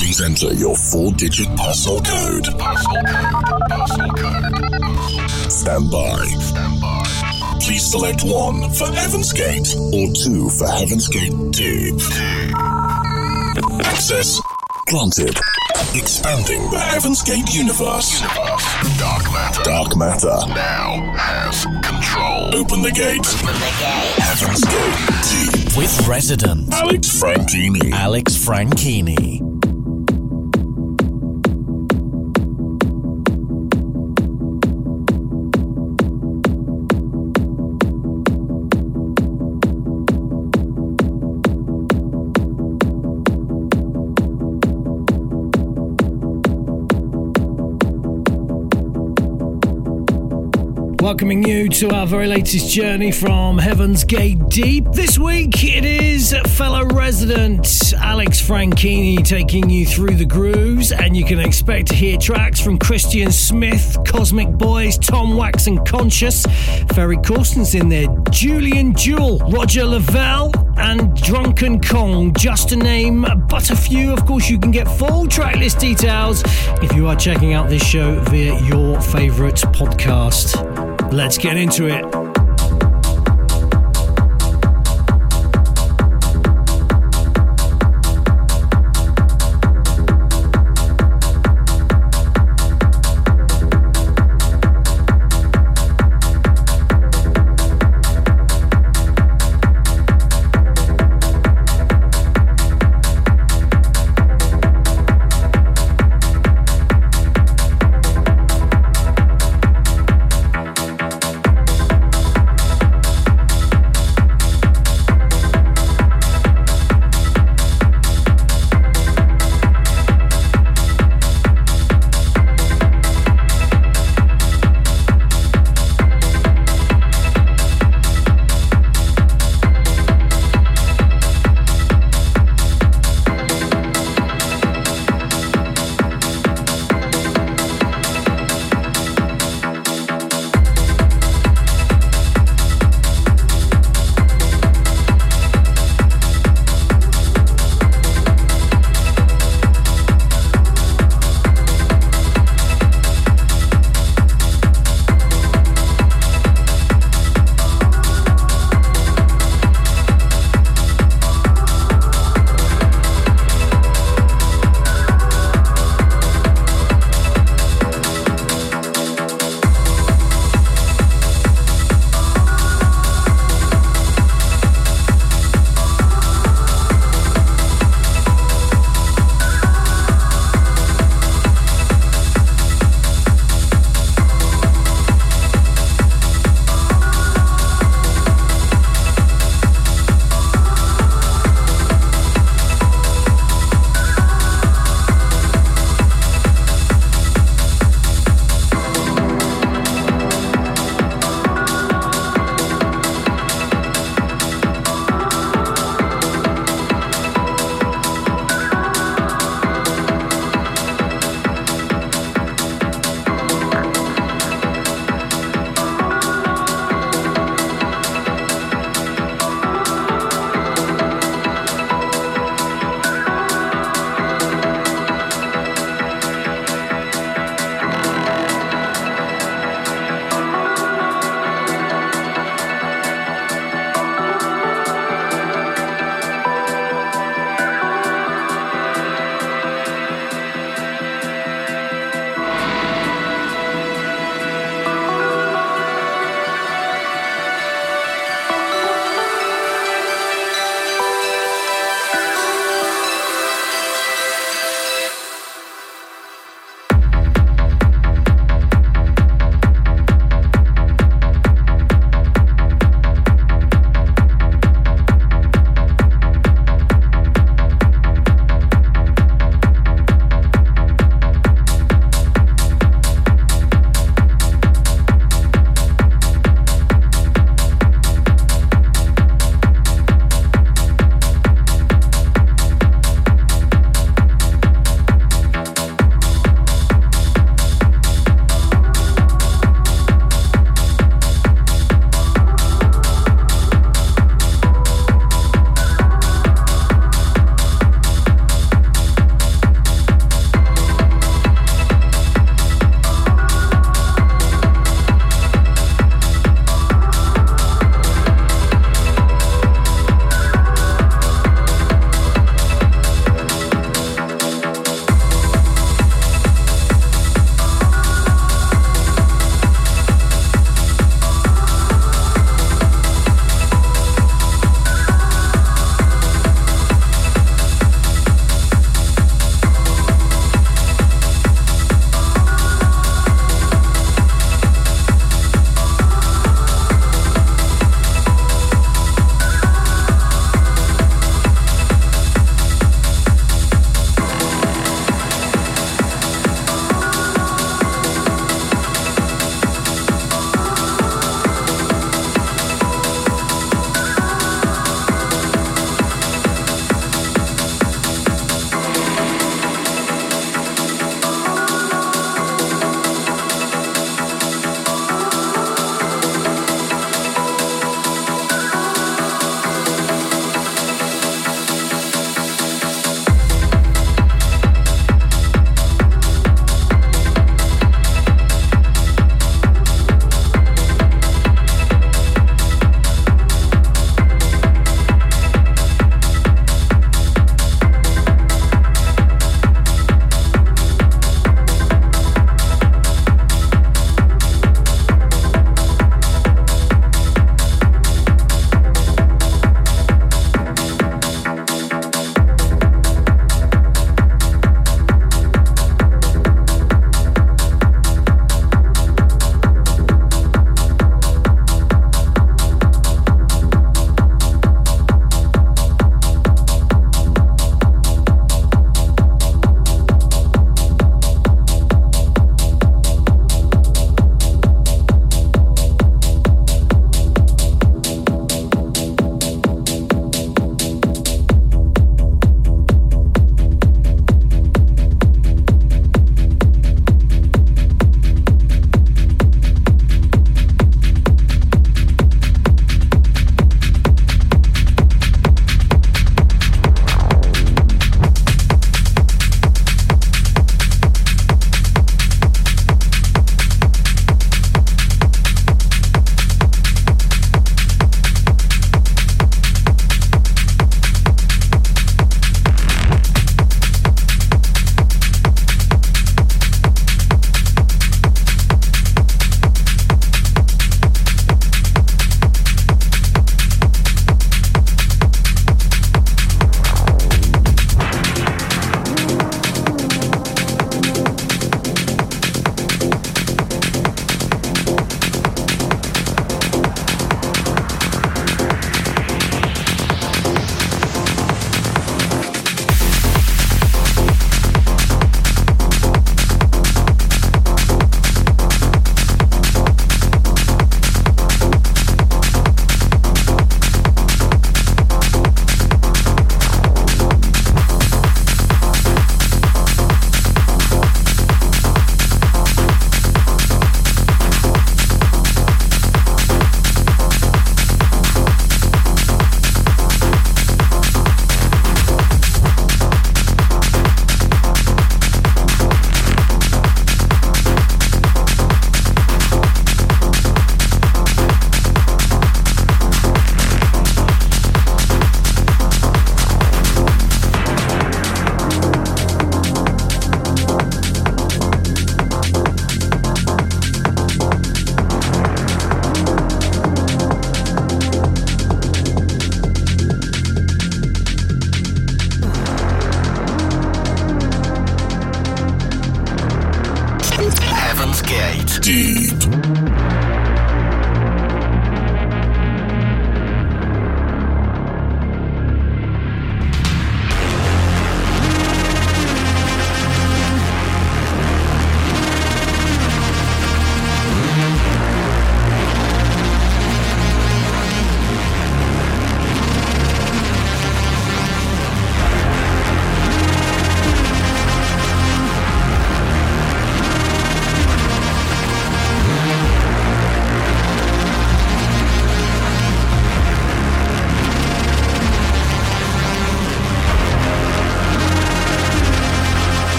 Please enter your four-digit parcel code. Parcel code. Parcel code. Stand by. Stand by. Please select one for Heaven's Gate or two for Heaven's Gate Deep. Access granted. Expanding the Heaven's Gate universe. universe. Dark matter. Dark matter. Now has control. Open the gate. Open the gate. Heaven's Gate Deep. With resident Alex Franchini. Alex Franchini. Welcoming you to our very latest journey from Heaven's Gate Deep. This week it is fellow resident Alex Franchini taking you through the grooves, and you can expect to hear tracks from Christian Smith, Cosmic Boys, Tom Wax and Conscious, Ferry Corsten's in there, Julian Jeweil, Roger Lavelle, and Drunken Kong, just to name but a few. Of course, you can get full tracklist details if you are checking out this show via your favourite podcast. Let's get into it.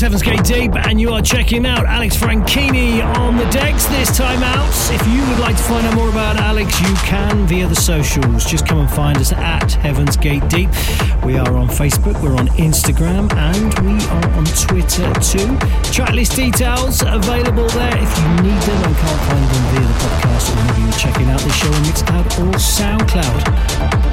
Heaven's Gate Deep, and you are checking out Alex Franchini on the decks this time out. If you would like to find out more about Alex, you can via the socials. Just come and find us at Heaven's Gate Deep. We are on Facebook, we're on Instagram, and we are on Twitter too. Tracklist details available there if you need them and can't find them via the podcast or whenever you're checking out the show on Mixcloud or SoundCloud.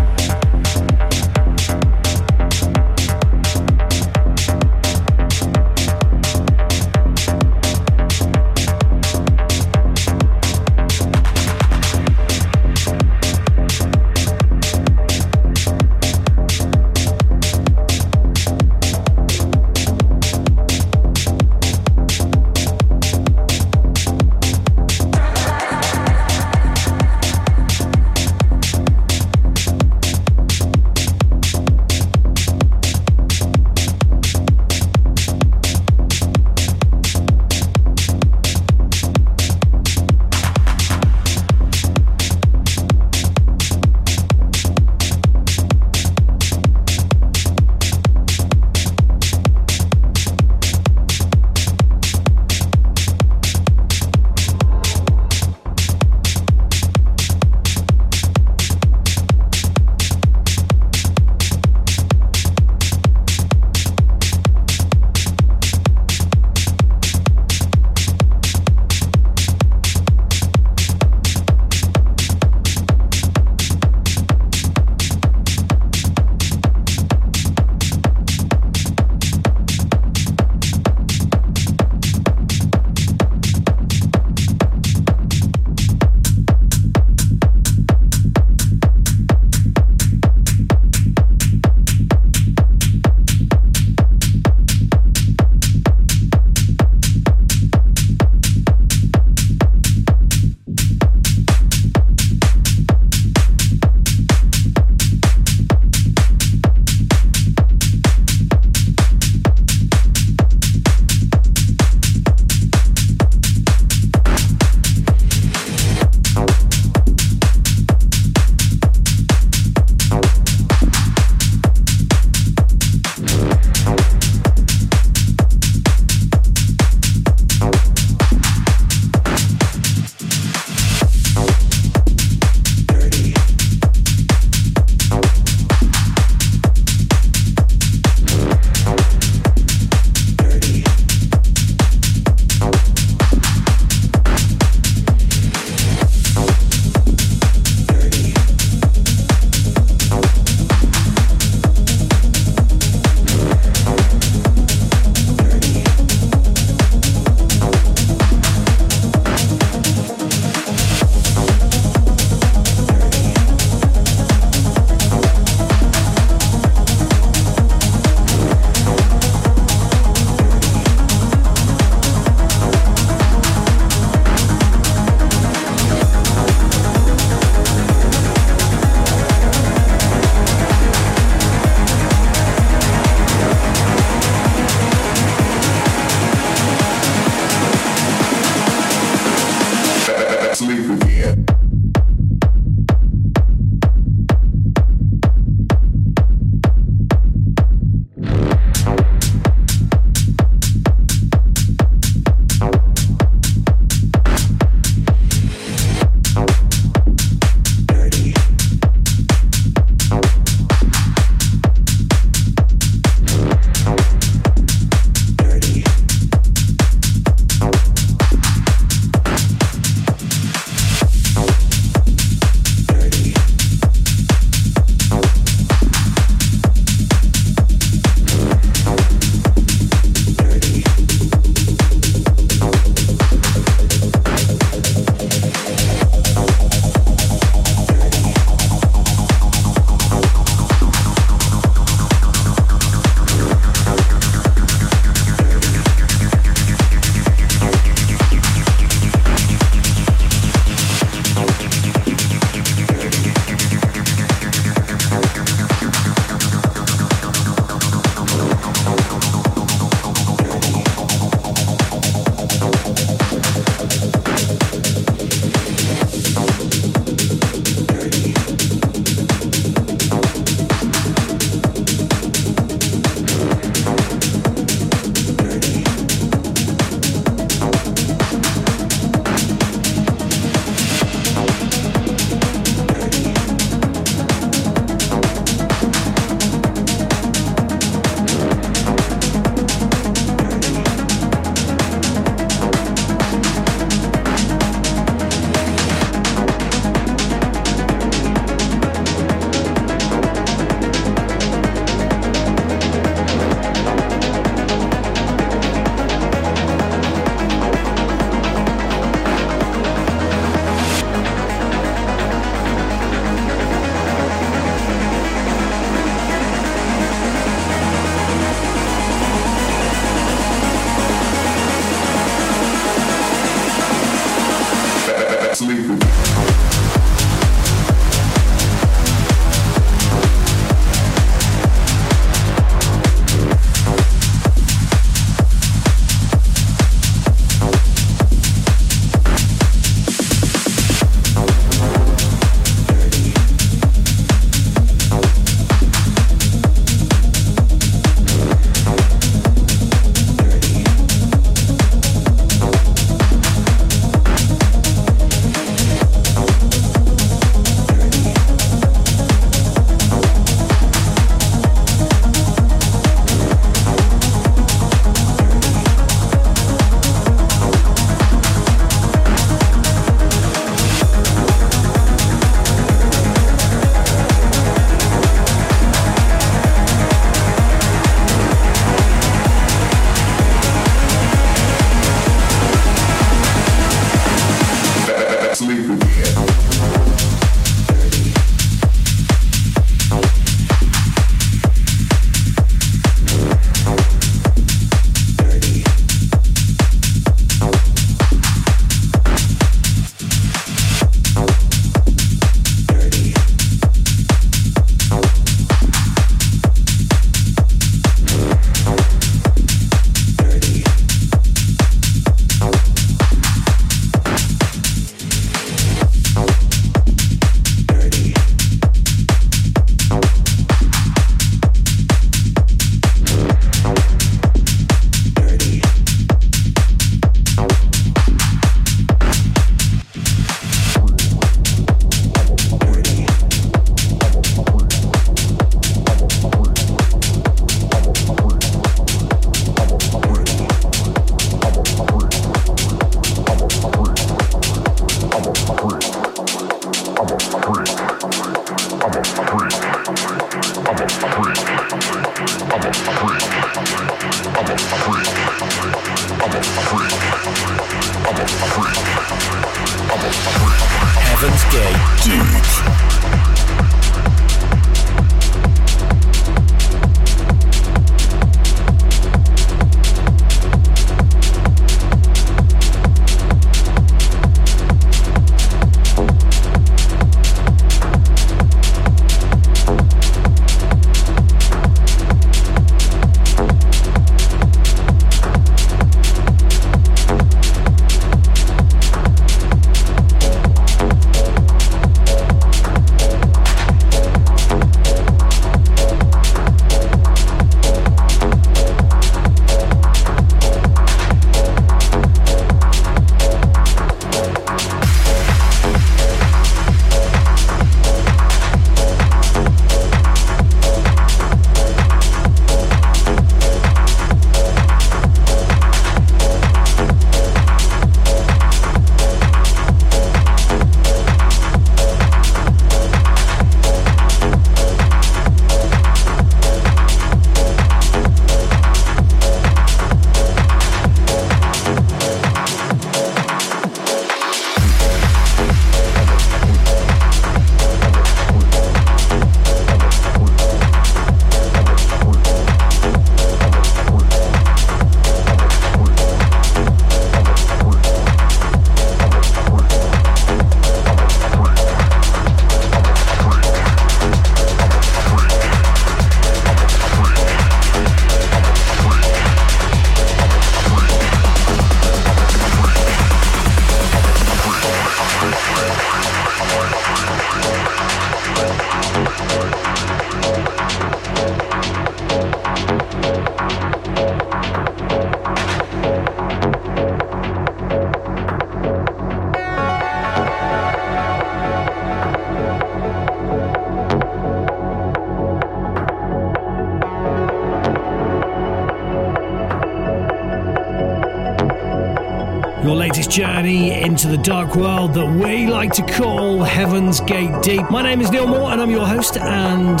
Into the dark world that we like to call Heaven's Gate Deep. My name is Neil Moore and I'm your host and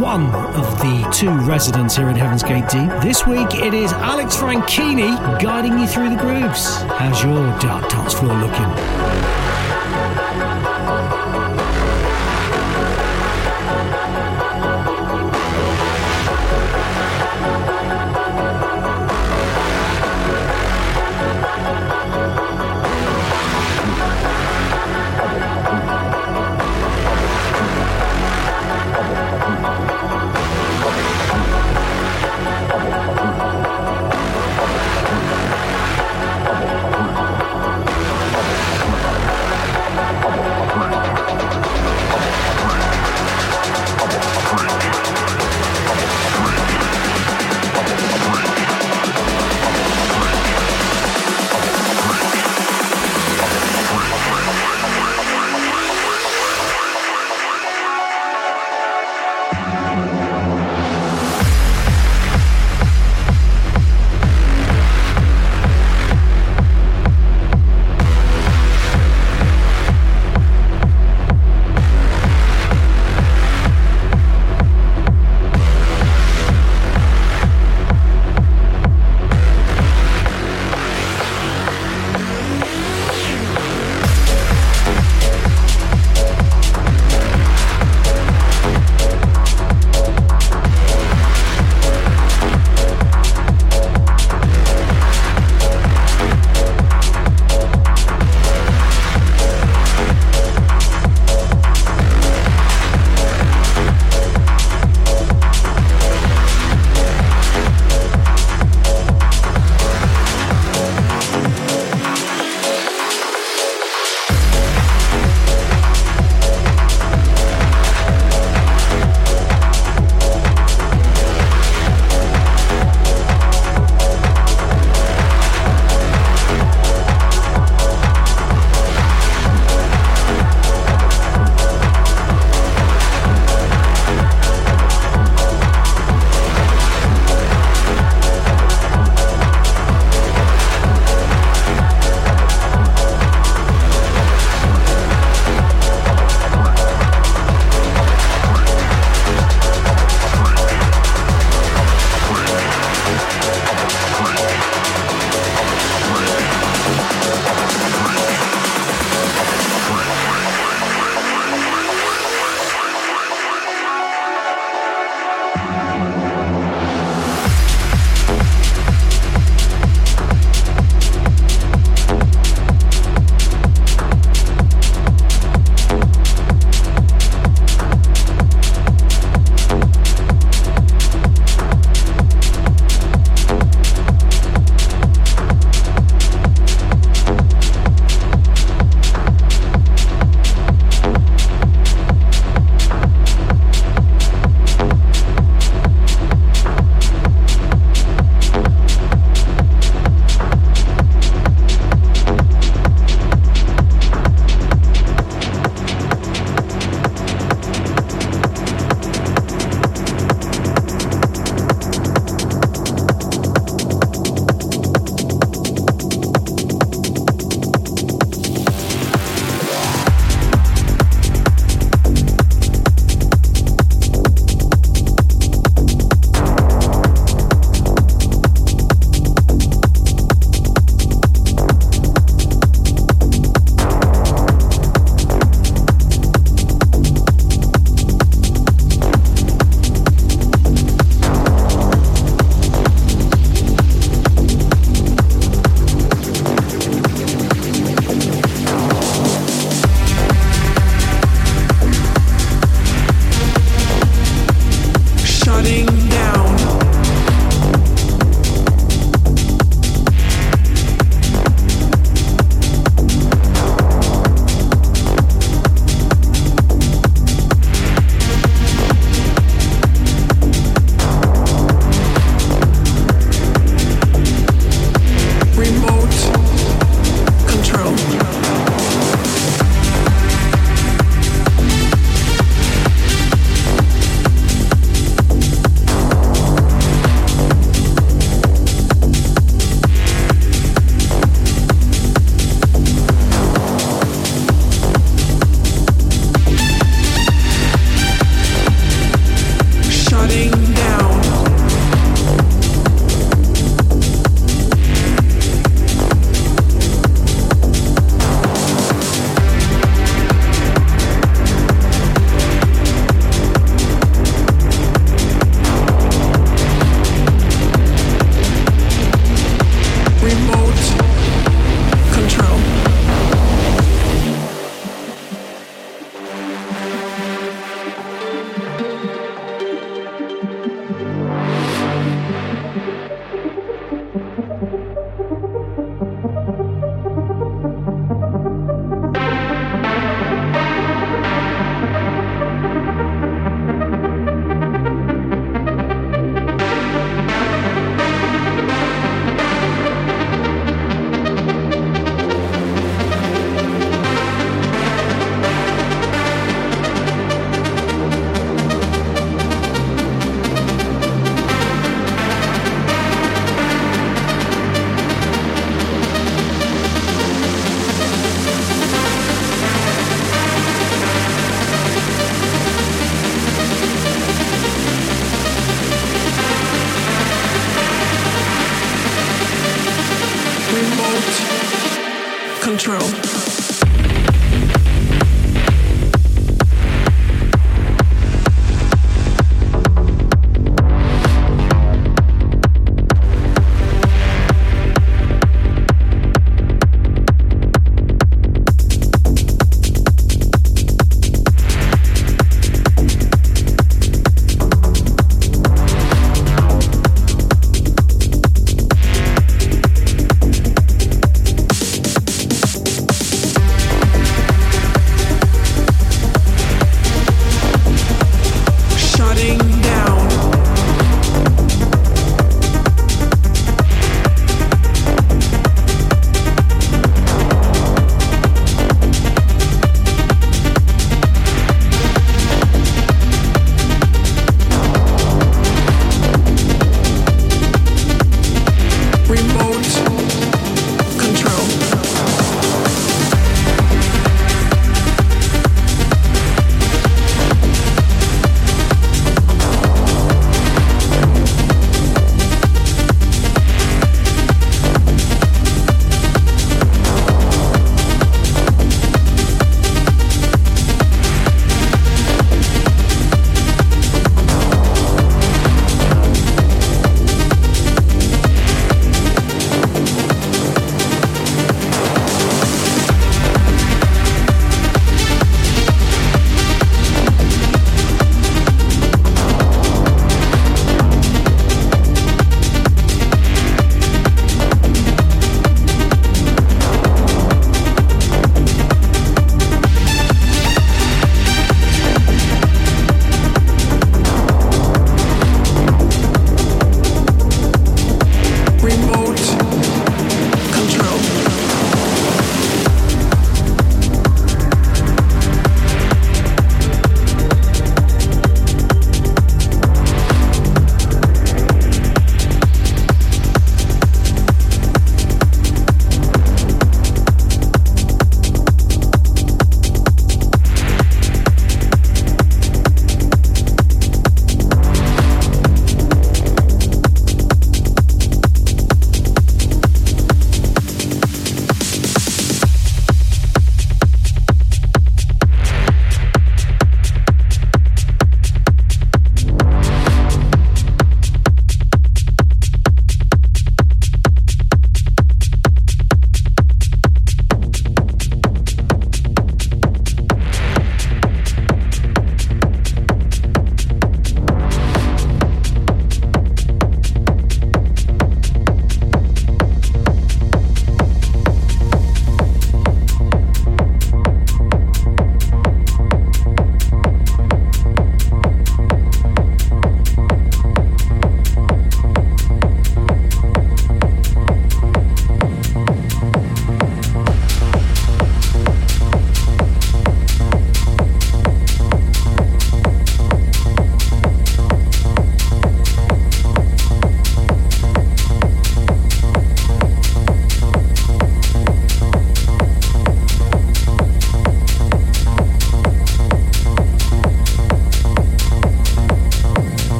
one of the two residents here at Heaven's Gate Deep. This week it is Alex Franchini guiding you through the grooves. How's your dark dance floor looking?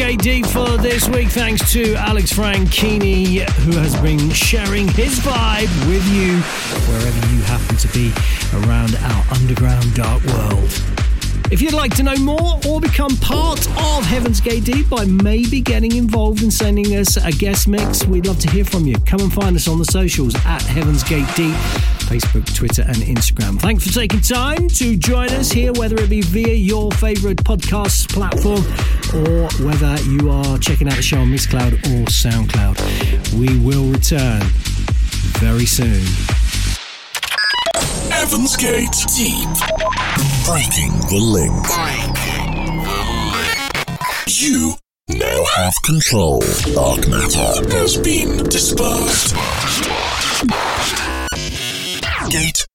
Deep for this week. Thanks to Alex Franchini, who has been sharing his vibe with you wherever you happen to be around our underground dark world. If you'd like to know more or become part of Heaven's Gate Deep by maybe getting involved and sending us a guest mix, we'd love to hear from you. Come and find us on the socials at Heaven's Gate Deep, Facebook, Twitter, and Instagram. Thanks for taking time to join us here, whether it be via your favorite podcast platform or whether you are checking out the show on Mixcloud or SoundCloud. We will return very soon. Heaven's Gate Deep. Breaking the link. You now have control. Dark matter has been dispersed. Gate.